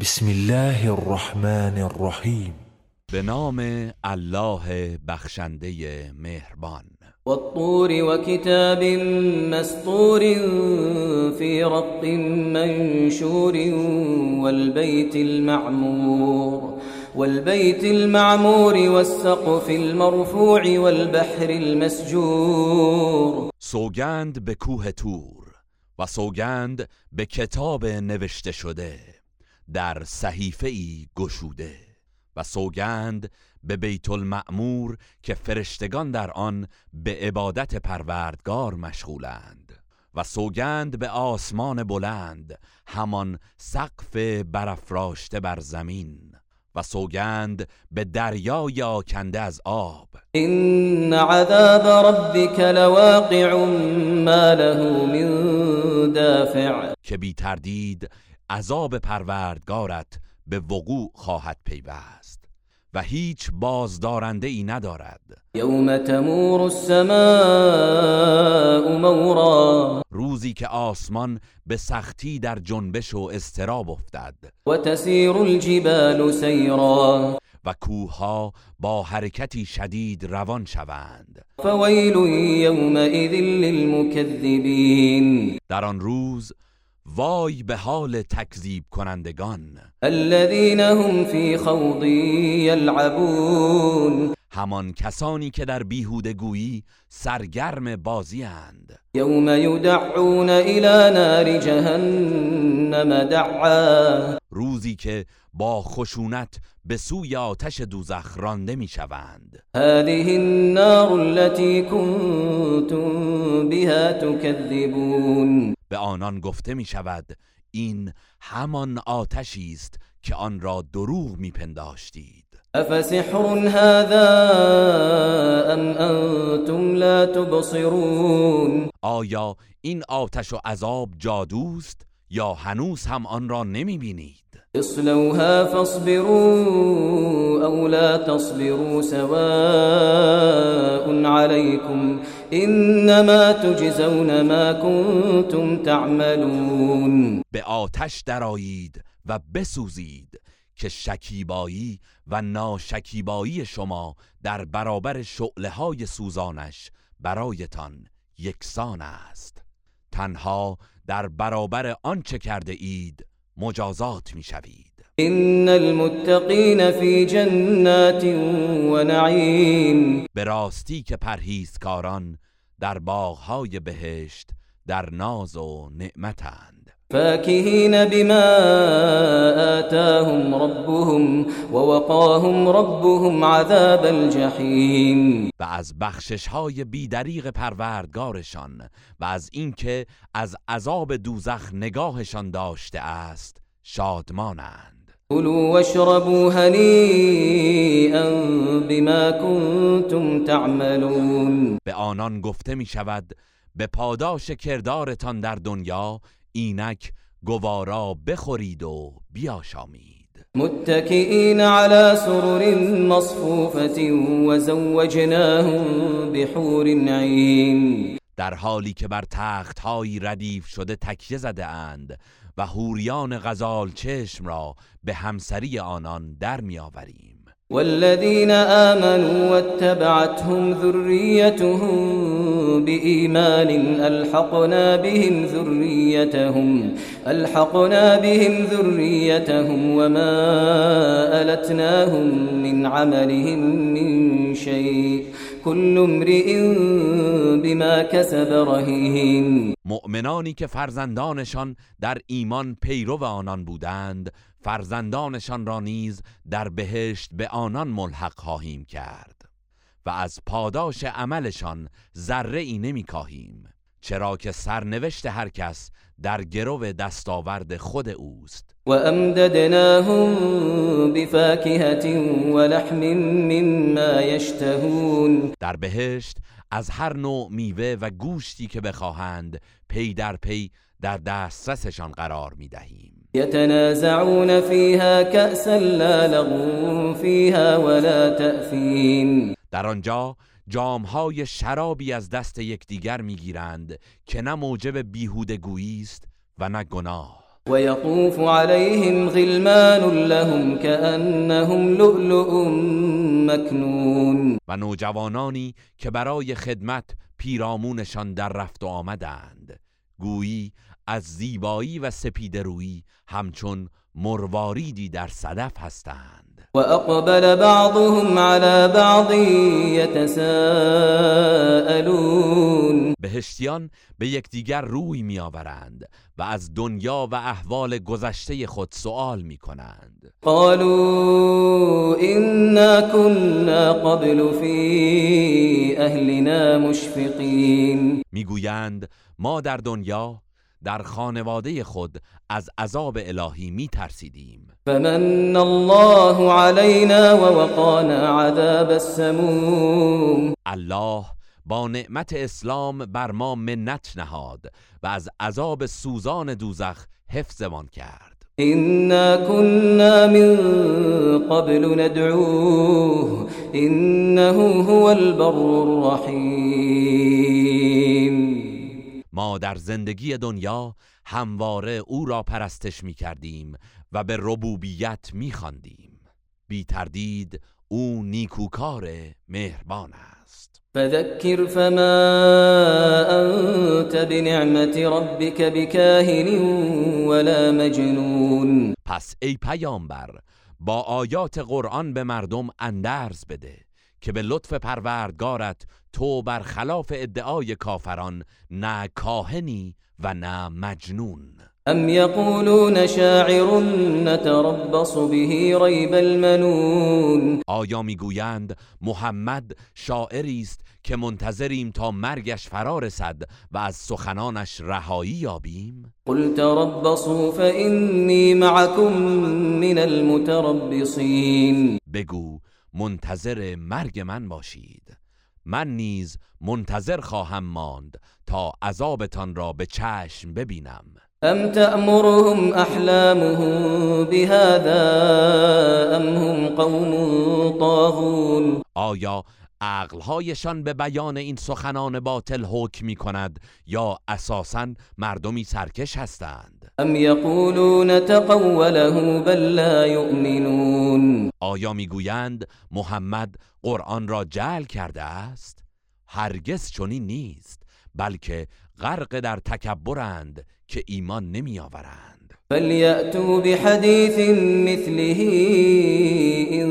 بسم الله الرحمن الرحیم به نام الله بخشنده مهربان. والطور وكتاب مسطور في رق منشور والبيت المعمور والبيت المعمور والسقف المرفوع والبحر المسجور. سوگند به کوه تور و سوگند به کتاب نوشته شده. در صحیفه ای گشوده و سوگند به بیت المعمور که فرشتگان در آن به عبادت پروردگار مشغولند و سوگند به آسمان بلند همان سقف برافراشته بر زمین و سوگند به دریای آکنده از آب. إن عذاب ربك لواقع ما له من دافع. که بی تردید عذاب پروردگارت به وقوع خواهد پیوست و هیچ بازدارنده ای ندارد. يوم تمور السماء مورا. روزی که آسمان به سختی در جنبش و استراب افتد. وتسير الجبال سيرا و کوهها با حرکتی شدید روان شوند. فويل يومئذ للمكذبين در آن روز وای به حال تکذیب کنندگان. الذين هم في خوض يلعبون همان کسانی که در بیهودگویی سرگرم بازی اند. يوم يدعون إلى نار جهنم دعا. روزی که با خشونت به سوی آتش دوزخ رانده می شوند هذه النار التي كنتم بها تكذبون به آنان گفته می شود این همان آتشی است که آن را دروغ می پنداشتید أفسحر هذا أم أنتم لا تبصرون؟ آیا این آتش و عذاب جادوست یا هنوز هم آن را نمی بینید اصلوها فاصبروا أو لا تصبروا سواء عليكم إنما تجزون ما كنتم تعملون. به آتش درایید و بسوزید که شکیبایی و ناشکیبایی شما در برابر شعله های سوزانش برایتان یکسان است. تنها در برابر آنچه کرده اید مجازات می شوید إن المتقين في جنات ونعيم. به راستی که پرهیزکاران در باغهای بهشت در ناز و نعمتند. فاكهين بما آتاهم ربهم ووقاهم ربهم عذاب الجحيم و از بخشش های بیدریق پروردگارشان و از اینکه از عذاب دوزخ نگاهشان داشته است شادمانند. كلوا واشربوا هنيئا بما كنتم تعملون. به آنان گفته می شود به پاداش کردارتان در دنیا اینک گوارا بخورید و بیاشامید. متكئين على سرر مصفوفة وزوجناهم بحور عين در حالی که بر تخت هایی ردیف شده تکیه زده اند و هوریان غزال چشم را به همسری آنان در می آوریم. والذين آمنوا واتبعتهم ذريتهم بإيمان ألحقنا بهم ذريتهم ألحقنا بهم ذريتهم وما ألتناهم من عملهم من شيء كل امرئ بما كسب رهين مؤمنانی که فرزندانشان در ایمان پیرو آنان بودند فرزندانشان را نیز در بهشت به آنان ملحق خواهیم کرد. و از پاداش عملشان ذره ای نمی کاهیم چرا که سرنوشت هر کس در گرو دستاورد خود اوست. وأمددناهم بفاكهة ولحم مما يشتهون. در بهشت از هر نوع میوه و گوشتی که بخواهند پی در پی در دسترسشان قرار می دهیم يتنازعون فيها كأسا لا لغو فيها ولا تأثيم. در آنجا جامهای شرابی از دست یکدیگر می‌گیرند که نه موجب بیهودگویی است و نه گناه. ويطوف عليهم غلمان لهم كأنهم لؤلؤ مكنون. و نوجوانانی که برای خدمت پیرامونشان در رفت و آمدند. گویی از زیبایی و سپیدرویی همچون مرواریدی در صدف هستند. وأقبل بعضهم على بعض يتساءلون. بهشتیان به یکدیگر روی میآورند و از دنیا و احوال گذشته خود سوال می کنند قالوا إنا كنا قبل في أهلنا مشفقين. می‌گویند ما در دنیا در خانواده خود از عذاب الهی می ترسیدیم فمن الله علينا ووقانا عذاب السموم. الله با نعمت اسلام بر ما منت نهاد و از عذاب سوزان دوزخ حفظمان کرد. إنا كنا من قبل ندعوه إنه هو البر الرحيم ما در زندگی دنیا همواره او را پرستش می کردیم و به ربوبیت می خواندیم. بی تردید او نیکوکار مهربان است. فذكر فما أنت بنعمة ربك بكاهن ولا مجنون. پس ای پیامبر با آیات قرآن به مردم اندرز بده. که به لطف پروردگارت تو برخلاف ادعای کافران نه کاهنی و نه مجنون. أم يقولون شاعر نتربص به ريب المنون. آیا می‌گویند محمد شاعری است که منتظریم تا مرگش فرا رسد و از سخنانش رهایی یابیم؟ قل تربصوا فإني معكم من المتربصين. بگو منتظر مرگ من باشید. من نیز منتظر خواهم ماند تا عذابتان را به چشم ببینم. أم تأمرهم أحلامهم بهذا أم هم قوم طاغون؟ آیا عقلهایشان به بیان این سخنان باطل حکم می کند یا اساسا مردمی سرکش هستند؟ أم يقولون تقوله بل لا يؤمنون آیا می‌گویند محمد قرآن را جعل کرده است؟ هرگز چنین نیست بلکه غرق در تکبرند که ایمان نمی آورند فليأتوا بحديث مثله إن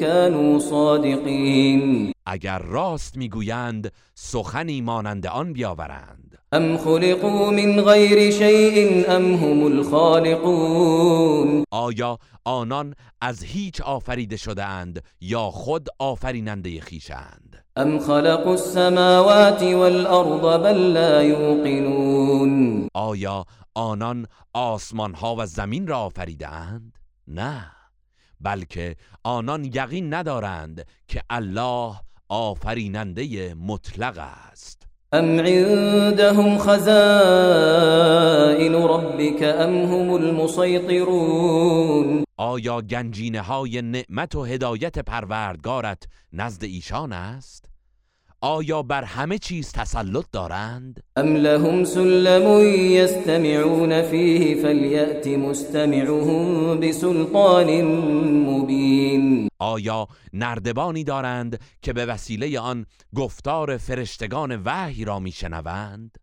كانوا صادقين. اگر راست می‌گویند سخنی مانند آن بیاورند. أم خلقوا من غير شيء أم هم الخالقون. آیا آنان از هیچ آفریده شده اند یا خود آفریننده خیشند أم خلقوا السماوات والأرض بل لا يوقنون آیا آنان آسمان ها و زمین را آفریده اند؟ نه بلکه آنان یقین ندارند که الله آفریننده مطلق است أم عندهم خزائن ربك أم هم المسيطرون آیا گنجینه های نعمت و هدایت پروردگارت نزد ایشان است؟ آیا بر همه چیز تسلط دارند؟ أم لهم سلم يستمعون فيه فليأت مستمعهم بسلطان مبين آیا نردبانی دارند که به وسیله آن گفتار فرشتگان وحی را میشنوند؟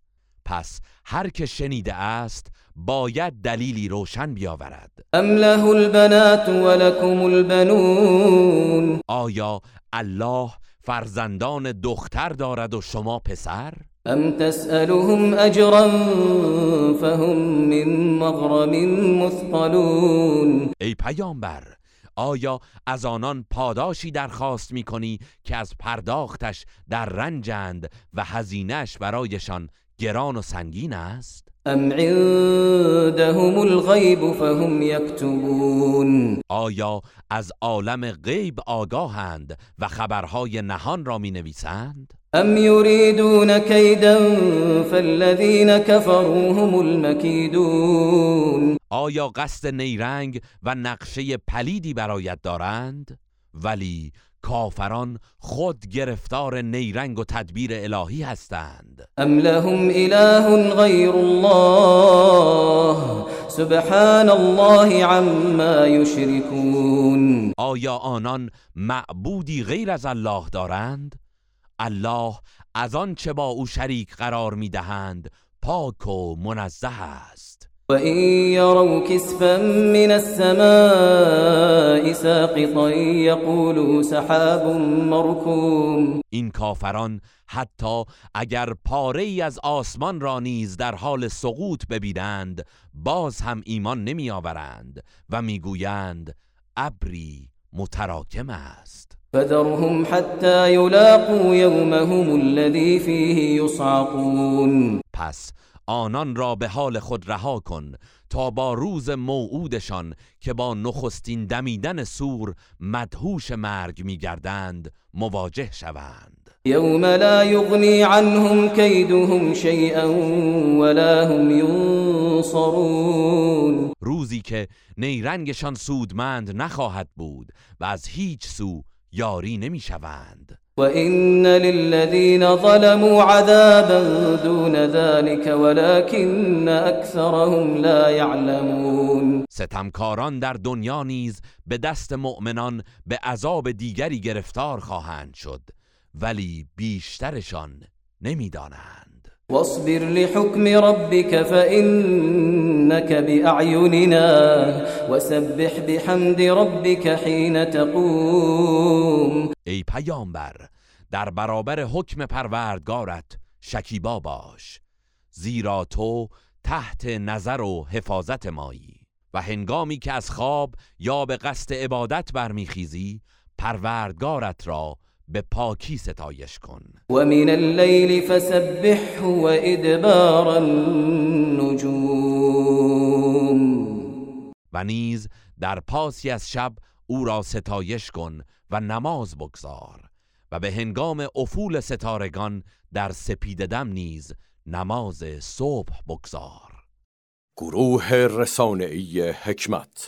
پس هر که شنیده است باید دلیلی روشن بیاورد أم له البنات ولكم البنون آیا الله فرزندان دختر دارد و شما پسر؟ أم تسألهم أجرا فهم من مغرم مثقلون ای پیامبر آیا از آنان پاداشی درخواست می کنی که از پرداختش در رنجند و هزینهش برایشان گران و سنگین است؟ أم عندهم الغيب فهم يكتبون آیا از عالم غیب آگاهند و خبرهای نهان را می نویسند؟ أم يريدون كيدا فالذين كفروا هم المكيدون آیا قصد نیرنگ و نقشه پلیدی برایت دارند؟ ولی کافران خود گرفتار نیرنگ و تدبیر الهی هستند. ام لهم اله غیر الله؟ سبحان الله عما یشركون آیا آنان معبودی غیر از الله دارند؟ الله از آنچه با او شریک قرار می‌دهند پاک و منزه است. وإن يروا كسفا من السماء ساقطا يقولوا سحاب مركوم. این کافران حتی اگر پاره ای از آسمان را نیز در حال سقوط ببینند باز هم ایمان نمی آورند و می‌گویند ابری متراکم است. فذرهم حتى يلاقوا يومهم الذي فيه يصعقون. پس آنان را به حال خود رها کن تا با روز موعودشان که با نخستین دمیدن سور مدهوش مرگ میگردند مواجه شوند. يوم لا يغني عنهم كيدهم شيئا ولا هم ينصرون روزی که نیرنگشان سودمند نخواهد بود و از هیچ سو یاری نمی‌شوند. وإن للذين ظلموا عذابا دون ذلك ولكن أكثرهم لا يعلمون ستمکاران در دنیا نیز به دست مؤمنان به عذاب دیگری گرفتار خواهند شد ولی بیشترشان نمی‌دانند. واصبر لحكم ربك فإنك بأعيننا وسبح بحمد ربك حين تقوم. ای پیامبر در برابر حکم پروردگارت شکیبا باش زیرا تو تحت نظر و حفاظت مایی. و هنگامی که از خواب یا به قصد عبادت برمیخیزی پروردگارت را به پاکی ستایش کن. ومن الليل فسبحه وإدبار النجوم. و نیز در پاسی از شب او را ستایش کن و نماز بگذار و به هنگام افول ستارگان در سپیددم نیز نماز صبح بگذار. گروه رسانه‌ای حکمت